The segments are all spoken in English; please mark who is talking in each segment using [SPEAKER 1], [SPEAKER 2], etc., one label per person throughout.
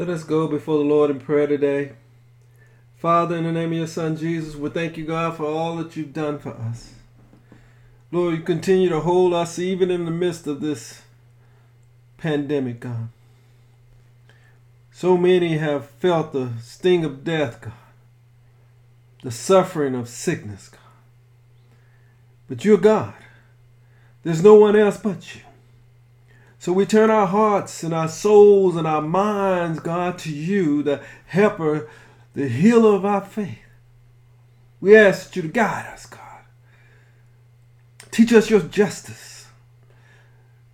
[SPEAKER 1] Let us go before the Lord in prayer today. Father, in the name of your Son Jesus, we thank you, God, for all that you've done for us. Lord, you continue to hold us even in the midst of this pandemic, God. So many have felt the sting of death, God, the suffering of sickness, God. But you're God. There's no one else but you. So we turn our hearts and our souls and our minds, God, to you, the helper, the healer of our faith. We ask you to guide us, God. Teach us your justice.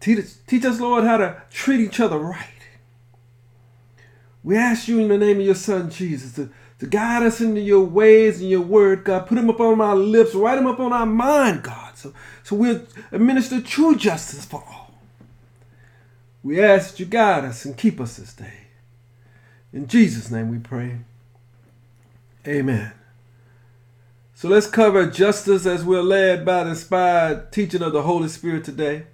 [SPEAKER 1] Teach, teach us, Lord, how to treat each other right. We ask you in the name of your Son, Jesus, to, to guide us into your ways and your word, God. Put them up on our lips, write them up on our mind, God, so, so we'll administer true justice for all. We ask that you guide us and keep us this day. In Jesus' name we pray. Amen. So let's cover justice as we're led by the inspired teaching of the Holy Spirit today.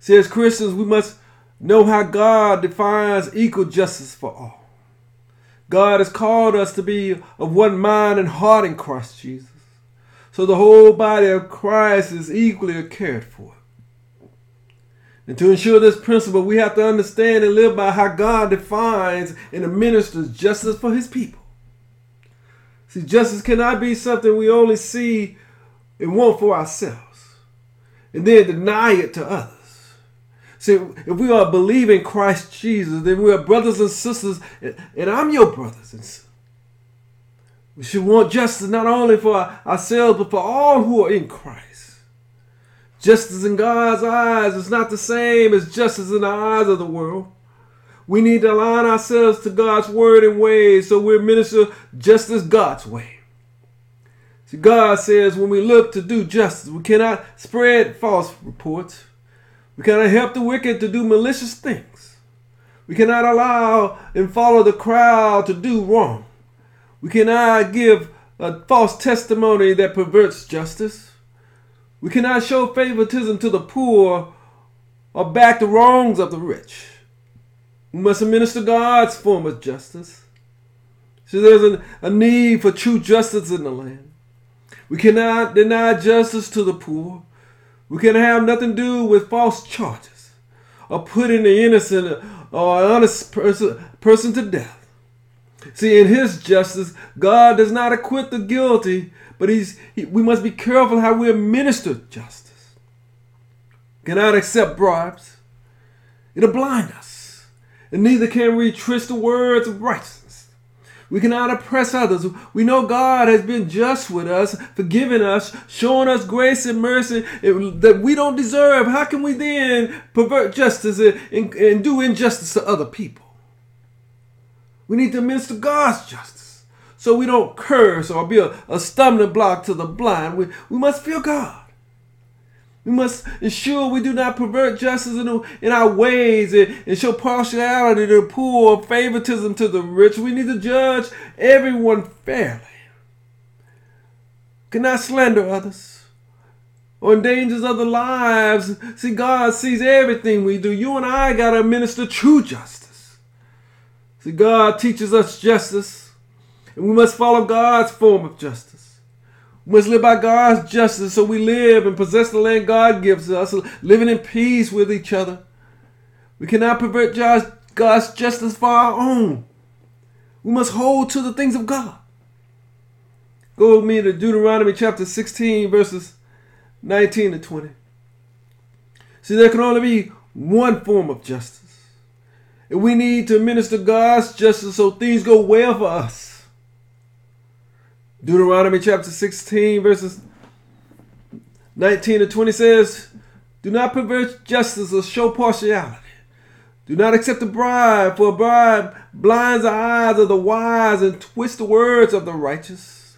[SPEAKER 1] See, as Christians, we must know how God defines equal justice for all. God has called us to be of one mind and heart in Christ Jesus. So the whole body of Christ is equally cared for. And to ensure this principle, we have to understand and live by how God defines and administers justice for his people. See, justice cannot be something we only see and want for ourselves and then deny it to others. See, if we are believing Christ Jesus, then we are brothers and sisters, and I'm your brothers and sisters. We should want justice not only for ourselves, but for all who are in Christ. Justice in God's eyes is not the same as justice in the eyes of the world. We need to align ourselves to God's word and ways so we minister justice God's way. See, God says when we look to do justice, we cannot spread false reports. We cannot help the wicked to do malicious things. We cannot allow and follow the crowd to do wrong. We cannot give a false testimony that perverts justice. We cannot show favoritism to the poor or back the wrongs of the rich. We must administer God's form of justice. So there's a, a need for true justice in the land. We cannot deny justice to the poor. We can have nothing to do with false charges or putting the innocent or honest person, person to death. See, in his justice, God does not acquit the guilty, but he's, he, we must be careful how we administer justice. Cannot accept bribes. It'll blind us. And neither can we twist the words of righteousness. We cannot oppress others. We know God has been just with us, forgiving us, showing us grace and mercy that we don't deserve. How can we then pervert justice and, and do injustice to other people? We need to minister God's justice so we don't curse or be a, a stumbling block to the blind. We, we must fear God. We must ensure we do not pervert justice in, in our ways and, and show partiality to the poor or favoritism to the rich. We need to judge everyone fairly. Cannot slander others or endangers other lives. See, God sees everything we do. You and I got to minister true justice. See, God teaches us justice. And we must follow God's form of justice. We must live by God's justice so we live and possess the land God gives us, living in peace with each other. We cannot pervert God's justice for our own. We must hold to the things of God. Go with me to Deuteronomy chapter 16, verses 19 to 20. See, there can only be one form of justice. And we need to minister God's justice so things go well for us. Deuteronomy chapter 16, verses 19 to 20 says, Do not pervert justice or show partiality. Do not accept a bribe, for a bribe blinds the eyes of the wise and twists the words of the righteous.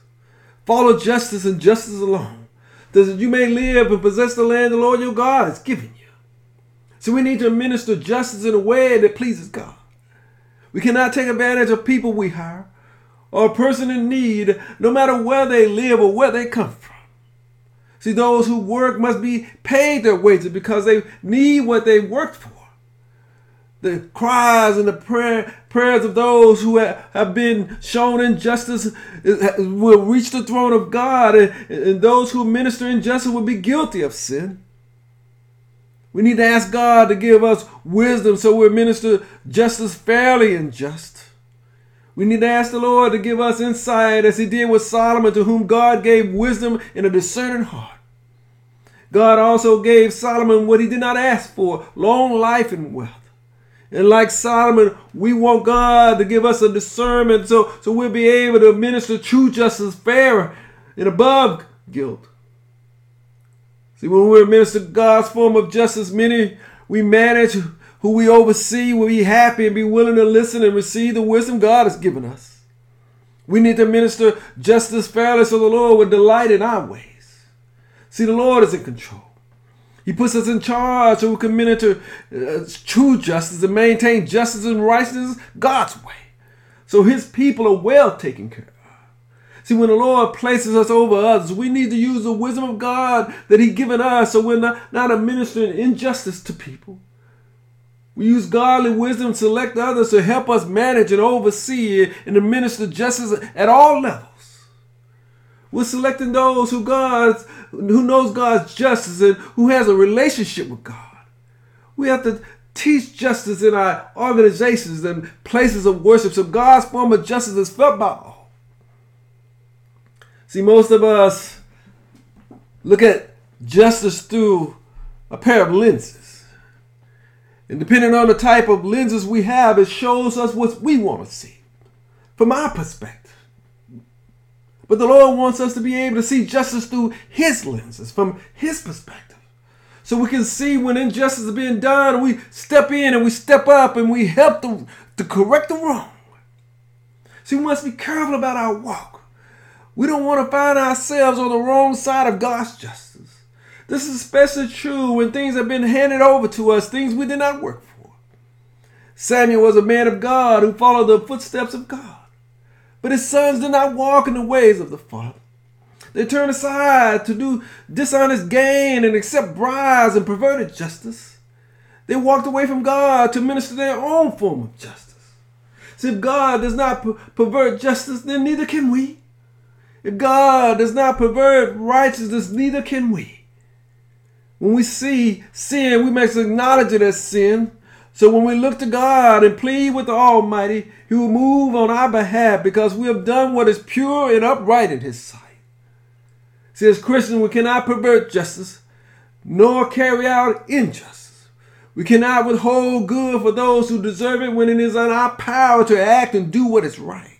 [SPEAKER 1] Follow justice and justice alone, that you may live and possess the land the Lord your God has given you. So we need to administer justice in a way that pleases God. We cannot take advantage of people we hire or a person in need, no matter where they live or where they come from. See, those who work must be paid their wages because they need what they worked for. the cries and the prayer, prayers of those who have been shown injustice eh, will reach the throne of God, and, and those who minister injustice will be guilty of sin. We need to ask God to give us wisdom so we minister justice fairly and just. We need to ask the Lord to give us insight as He did with Solomon, to whom God gave wisdom and a discerning heart. God also gave Solomon what he did not ask for long life and wealth. And like Solomon, we want God to give us a discernment so, so we'll be able to administer true justice fair and above guilt. See, when we administer God's form of justice, many we manage who we oversee will be happy and be willing to listen and receive the wisdom God has given us. We need to minister justice fairly so the Lord would delight in our ways. See, the Lord is in control. He puts us in charge so we can minister uh, true justice and maintain justice and righteousness God's way. So his people are well taken care of. See, when the Lord places us over others, we need to use the wisdom of God that He's given us so we're not, not administering injustice to people. We use godly wisdom to select others to help us manage and oversee and administer justice at all levels. We're selecting those who God's who knows God's justice and who has a relationship with God. We have to teach justice in our organizations and places of worship so God's form of justice is felt by all. See, most of us look at justice through a pair of lenses. And depending on the type of lenses we have, it shows us what we want to see. From our perspective, but the Lord wants us to be able to see justice through His lenses, from His perspective. So we can see when injustice is being done, we step in and we step up and we help to, to correct the wrong. See, we must be careful about our walk. We don't want to find ourselves on the wrong side of God's justice. This is especially true when things have been handed over to us, things we did not work for. Samuel was a man of God who followed the footsteps of God. But his sons did not walk in the ways of the Father. They turned aside to do dishonest gain and accept bribes and perverted justice. They walked away from God to minister their own form of justice. See, if God does not per- pervert justice, then neither can we. If God does not pervert righteousness, neither can we. When we see sin, we must acknowledge it as sin so when we look to God and plead with the Almighty, He will move on our behalf because we have done what is pure and upright in His sight. See, as Christians, we cannot pervert justice nor carry out injustice. We cannot withhold good for those who deserve it when it is in our power to act and do what is right.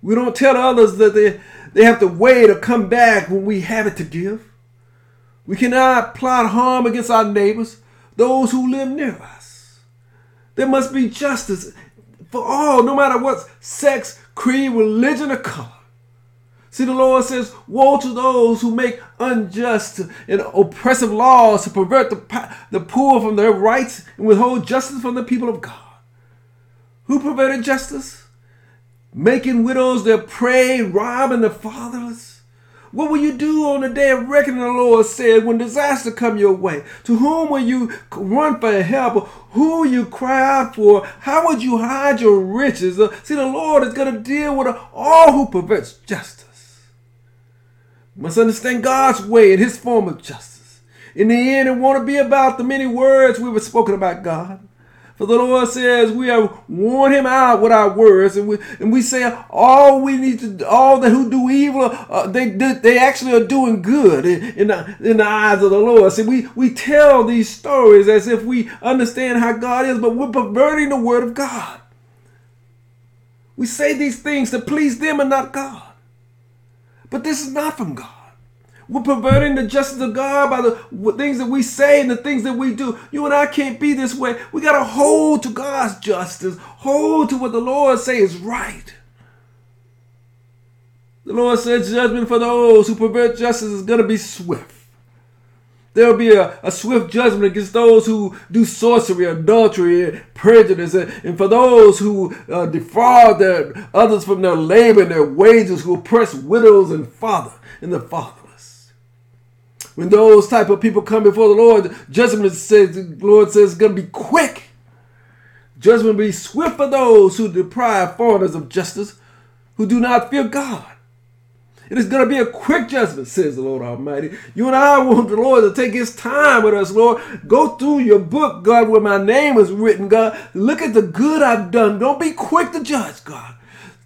[SPEAKER 1] We don't tell others that they, they have to wait or come back when we have it to give. We cannot plot harm against our neighbors, those who live near us. There must be justice for all, no matter what sex, creed, religion, or color. See, the Lord says, Woe to those who make unjust and oppressive laws to pervert the, the poor from their rights and withhold justice from the people of God. Who perverted justice? Making widows their prey, robbing the fatherless. What will you do on the day of reckoning, the Lord said, when disaster come your way? To whom will you run for help? Who you cry out for? How would you hide your riches? Uh, see, the Lord is going to deal with all who perverts justice. You must understand God's way and his form of justice. In the end, it won't be about the many words we were spoken about God. For the Lord says we have worn him out with our words, and we and we say all we need to all that who do evil, uh, they they actually are doing good in, in the, in the eyes of the Lord. See, we we tell these stories as if we understand how God is, but we're perverting the word of God. We say these things to please them and not God. But this is not from God. We're perverting the justice of God by the things that we say and the things that we do. You and I can't be this way. We got to hold to God's justice, hold to what the Lord says is right. The Lord says judgment for those who pervert justice is going to be swift. There'll be a, a swift judgment against those who do sorcery, adultery, prejudice, and, and for those who uh, defraud their others from their labor and their wages, who oppress widows and father and the father. When those type of people come before the Lord, judgment says the Lord says it's gonna be quick. Judgment will be swift for those who deprive foreigners of justice, who do not fear God. It is going to be a quick judgment, says the Lord Almighty. You and I want the Lord to take his time with us, Lord. Go through your book, God, where my name is written, God. Look at the good I've done. Don't be quick to judge, God.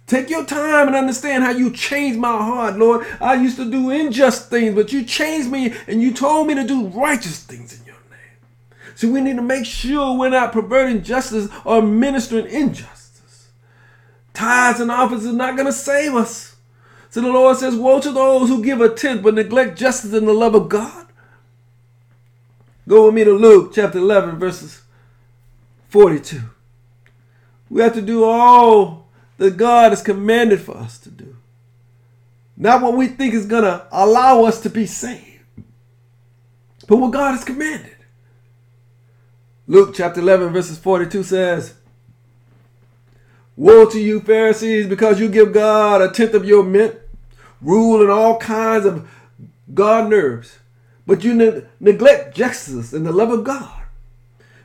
[SPEAKER 1] Take your time and understand how you changed my heart, Lord. I used to do unjust things, but you changed me and you told me to do righteous things in your name. So we need to make sure we're not perverting justice or ministering injustice. Tithes and office is not going to save us. So the Lord says, Woe to those who give a tenth but neglect justice and the love of God. Go with me to Luke chapter 11, verses 42. We have to do all that God has commanded for us to do. Not what we think is going to allow us to be saved, but what God has commanded. Luke chapter 11, verses 42 says, Woe to you, Pharisees, because you give God a tenth of your mint rue in all kinds of God nerves, but you ne- neglect justice and the love of God.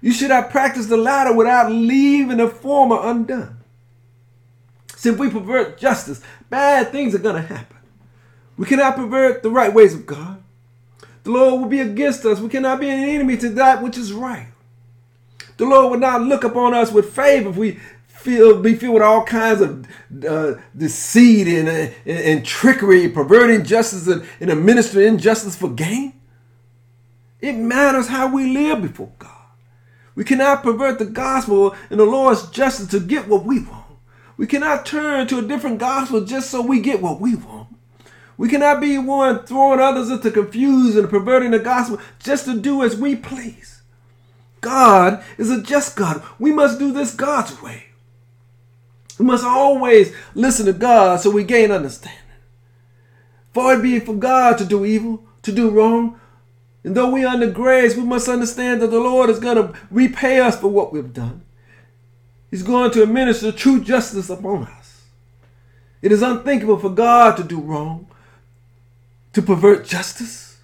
[SPEAKER 1] You should have practiced the latter without leaving the former undone. See, if we pervert justice, bad things are going to happen. We cannot pervert the right ways of God. The Lord will be against us. We cannot be an enemy to that which is right. The Lord will not look upon us with favor if we feel be filled with all kinds of uh, deceit and, and, and, trickery, perverting justice and, and administering injustice for gain. It matters how we live before God. We cannot pervert the gospel and the Lord's justice to get what we want. We cannot turn to a different gospel just so we get what we want. We cannot be one throwing others into confusion and perverting the gospel just to do as we please. God is a just God. We must do this God's way. We must always listen to God so we gain understanding. For it be for God to do evil, to do wrong. And though we are under grace, we must understand that the Lord is going to repay us for what we've done. He's going to administer true justice upon us. It is unthinkable for God to do wrong, to pervert justice.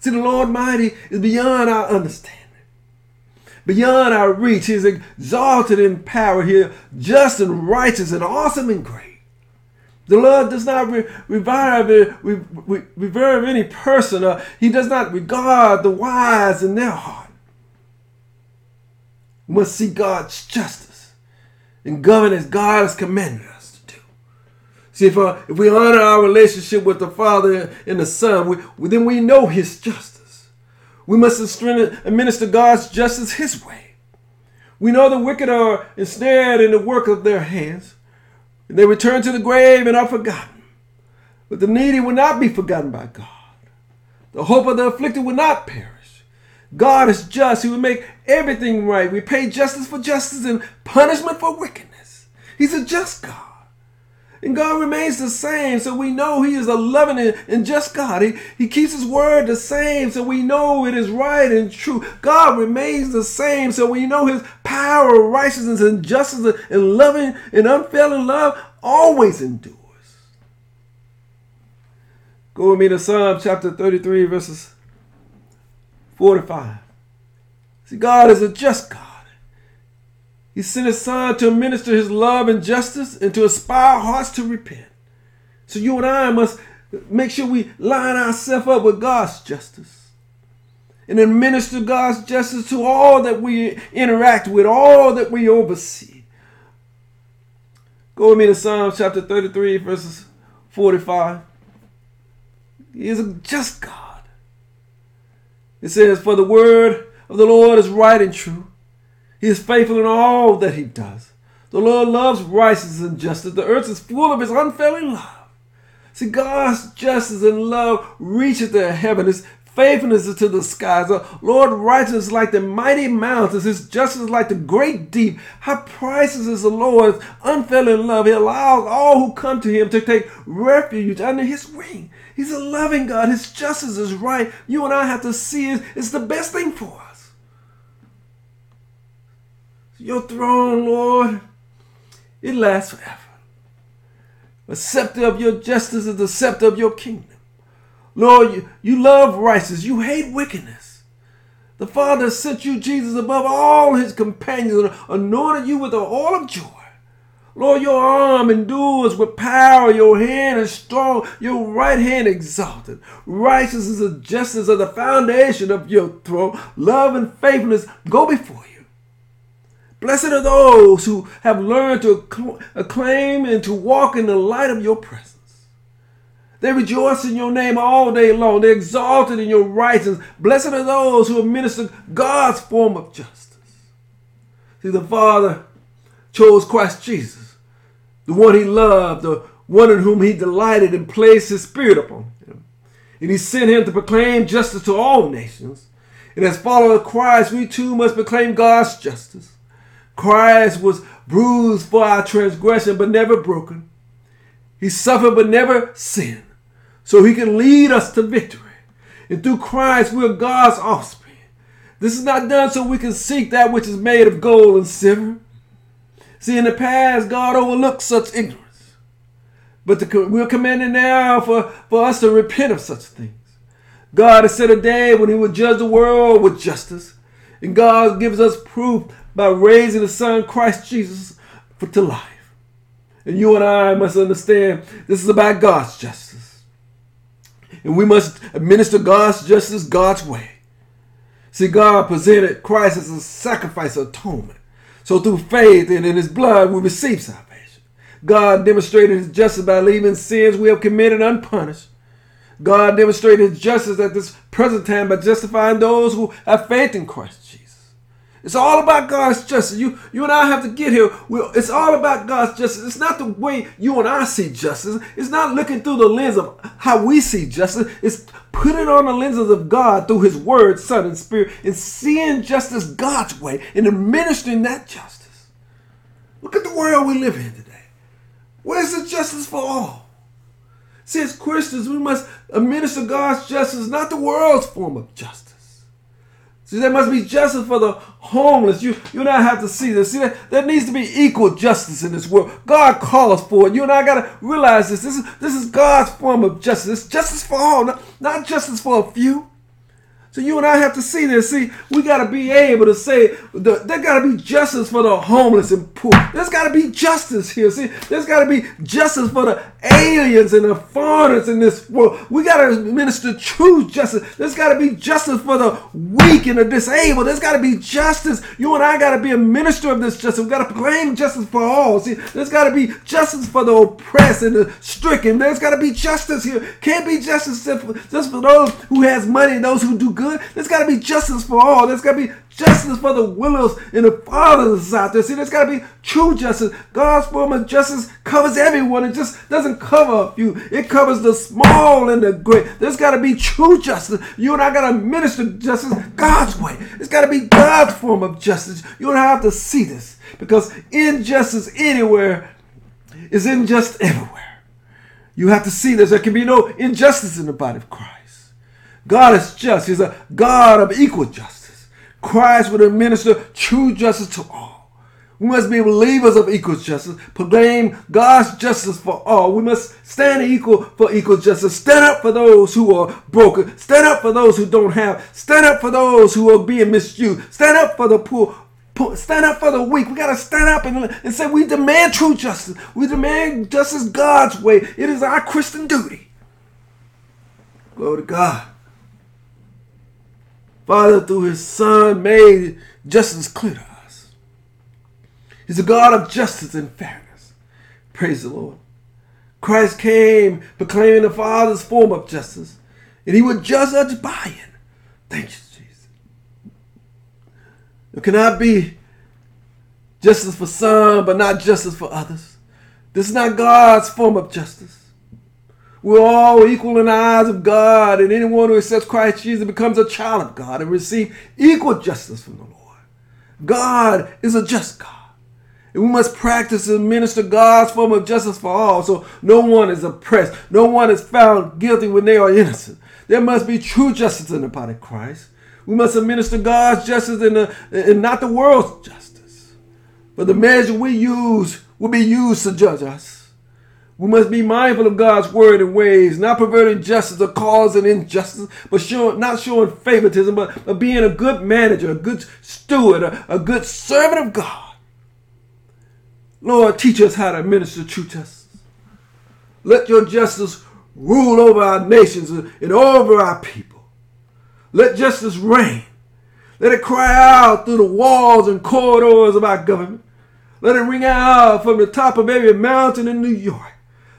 [SPEAKER 1] See, the Lord mighty is beyond our understanding beyond our reach. He's exalted in power here, just and righteous and awesome and great. The Lord does not re- revive, re- re- revere any person. He does not regard the wise in their heart. We must see God's justice and govern as God has commanded us to do. See, if, uh, if we honor our relationship with the Father and the Son, we, then we know His justice. We must administer God's justice His way. We know the wicked are ensnared in the work of their hands. and They return to the grave and are forgotten. But the needy will not be forgotten by God. The hope of the afflicted will not perish. God is just. He will make everything right. We pay justice for justice and punishment for wickedness. He's a just God. And God remains the same, so we know He is a loving and just God. He, he keeps His word the same, so we know it is right and true. God remains the same, so we know His power, righteousness, and justice, and loving and unfailing love always endures. Go with me to Psalm chapter 33, verses 45. See, God is a just God. He sent his son to administer his love and justice and to inspire hearts to repent. So you and I must make sure we line ourselves up with God's justice and administer God's justice to all that we interact with, all that we oversee. Go with me to Psalm chapter 33, verses 45. He is a just God. It says, For the word of the Lord is right and true. He is faithful in all that he does. The Lord loves righteousness and justice. The earth is full of his unfailing love. See, God's justice and love reaches to heaven. Faithfulness is to the skies. Lord righteousness like the mighty mountains. His justice like the great deep. How priceless is the Lord's unfailing love. He allows all who come to him to take refuge under his wing. He's a loving God. His justice is right. You and I have to see it. It's the best thing for us. Your throne, Lord, it lasts forever. The scepter of your justice is the scepter of your kingdom. Lord, you, you love righteousness. You hate wickedness. The Father sent you, Jesus, above all his companions, and anointed you with the oil of joy. Lord, your arm endures with power, your hand is strong, your right hand exalted. Righteousness and justice are the foundation of your throne. Love and faithfulness go before you. Blessed are those who have learned to acclaim and to walk in the light of your presence. They rejoice in your name all day long. They're exalted in your righteousness. Blessed are those who administer God's form of justice. See, the Father chose Christ Jesus, the one he loved, the one in whom he delighted and placed his spirit upon him. And he sent him to proclaim justice to all nations. And as followers of Christ, we too must proclaim God's justice. Christ was bruised for our transgression, but never broken. He suffered, but never sinned so he can lead us to victory. And through Christ, we're God's offspring. This is not done so we can seek that which is made of gold and silver. See, in the past, God overlooked such ignorance. But the, we're commanded now for, for us to repent of such things. God has set a day when he will judge the world with justice. And God gives us proof by raising the Son, Christ Jesus, for, to life. And you and I must understand this is about God's justice and we must administer God's justice God's way. See, God presented Christ as a sacrifice of atonement. So through faith and in his blood, we receive salvation. God demonstrated his justice by leaving sins we have committed unpunished. God demonstrated his justice at this present time by justifying those who have faith in Christ it's all about God's justice. You, you and I have to get here. We're, it's all about God's justice. It's not the way you and I see justice. It's not looking through the lens of how we see justice. It's putting on the lenses of God through His Word, Son, and Spirit, and seeing justice God's way and administering that justice. Look at the world we live in today. Where's the justice for all? See, as Christians, we must administer God's justice, not the world's form of justice. See, there must be justice for the homeless. You, you and I have to see this. See, there, there needs to be equal justice in this world. God calls for it. You and I got to realize this. This is, this is God's form of justice. It's justice for all, not, not justice for a few. So you and I have to see this. See, we got to be able to say the, there got to be justice for the homeless and poor. There's got to be justice here. See, there's got to be justice for the aliens and the foreigners in this world. We got to administer true justice. There's got to be justice for the weak and the disabled. There's got to be justice. You and I got to be a minister of this justice. We got to proclaim justice for all. See, there's got to be justice for the oppressed and the stricken. There's got to be justice here. Can't be justice just for, just for those who has money and those who do good good. There's got to be justice for all. There's got to be justice for the widows and the fathers out there. See, there's got to be true justice. God's form of justice covers everyone. It just doesn't cover a few. It covers the small and the great. There's got to be true justice. You and I got to minister justice God's way. It's got to be God's form of justice. You I have to see this because injustice anywhere is unjust everywhere. You have to see this. There can be no injustice in the body of Christ. God is just. He's a God of equal justice. Christ would administer true justice to all. We must be believers of equal justice, proclaim God's justice for all. We must stand equal for equal justice. Stand up for those who are broken. Stand up for those who don't have. Stand up for those who are being misused. Stand up for the poor. Stand up for the weak. We got to stand up and, and say we demand true justice. We demand justice God's way. It is our Christian duty. Glory to God. Father, through his Son, made justice clear to us. He's a God of justice and fairness. Praise the Lord. Christ came proclaiming the Father's form of justice, and he would judge us by it. Thank you, Jesus. There cannot be justice for some, but not justice for others. This is not God's form of justice. We're all equal in the eyes of God, and anyone who accepts Christ Jesus becomes a child of God and receives equal justice from the Lord. God is a just God. And we must practice and minister God's form of justice for all, so no one is oppressed, no one is found guilty when they are innocent. There must be true justice in the body of Christ. We must administer God's justice and, and not the world's justice. But the measure we use will be used to judge us. We must be mindful of God's word and ways, not perverting justice or causing injustice, but showing, not showing favoritism, but, but being a good manager, a good steward, a, a good servant of God. Lord, teach us how to administer true justice. Let your justice rule over our nations and over our people. Let justice reign. Let it cry out through the walls and corridors of our government. Let it ring out from the top of every mountain in New York.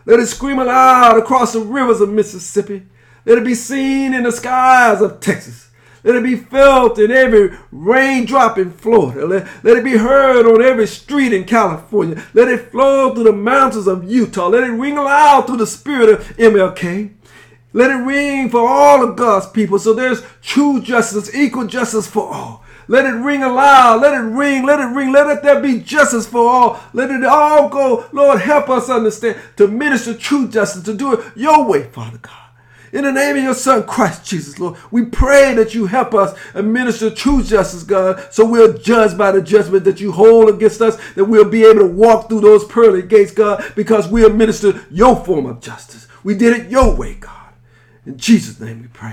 [SPEAKER 1] Let it scream aloud across the rivers of Mississippi. Let it be seen in the skies of Texas. Let it be felt in every raindrop in Florida. Let, let it be heard on every street in California. Let it flow through the mountains of Utah. Let it ring aloud through the spirit of MLK. Let it ring for all of God's people so there's true justice, equal justice for all. Let it ring aloud. Let it ring. Let it ring. Let it there be justice for all. Let it all go. Lord, help us understand to minister true justice, to do it your way, Father God. In the name of your Son, Christ Jesus, Lord, we pray that you help us administer true justice, God, so we'll judge by the judgment that you hold against us, that we'll be able to walk through those pearly gates, God, because we administer your form of justice. We did it your way, God. In Jesus' name we pray.